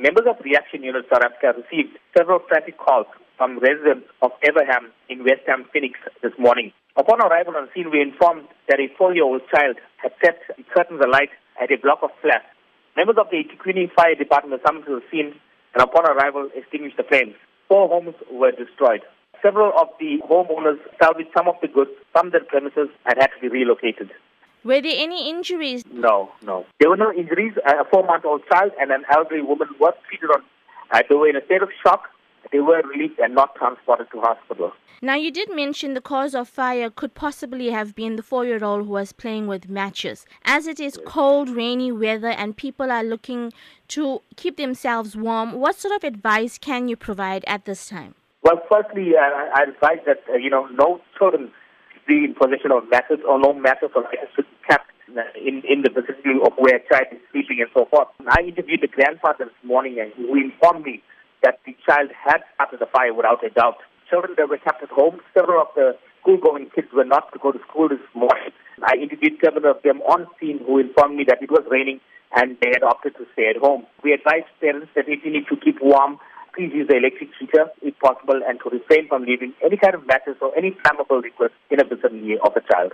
Members of Reaction Unit South Africa received several traffic calls from residents of Everham in West Ham, Phoenix this morning. Upon arrival on scene, we informed that a four-year-old child had set curtains alight at a block of flats. Members of the eThekwini Fire Department were summoned to the scene and upon arrival extinguished the flames. Four homes were destroyed. Several of the homeowners salvaged some of the goods from their premises and had to be relocated. Were there any injuries? No, no. There were no injuries. A four-month-old child and an elderly woman were treated on. Uh, they were in a state of shock. They were released and not transported to hospital. Now, you did mention the cause of fire could possibly have been the four year old who was playing with matches. As it is cold, rainy weather, and people are looking to keep themselves warm, what sort of advice can you provide at this time? Well, firstly, uh, I advise that, uh, you know, no children be in possession of matches or no matches or matches should in, in the vicinity of where a child is sleeping and so forth. I interviewed the grandfather this morning and he informed me that the child had started the fire without a doubt. Children that were kept at home, several of the school-going kids were not to go to school this morning. I interviewed several of them on scene who informed me that it was raining and they had opted to stay at home. We advise parents that if you need to keep warm, please use the electric heater if possible and to refrain from leaving any kind of matches or any flammable liquid in a vicinity of a child.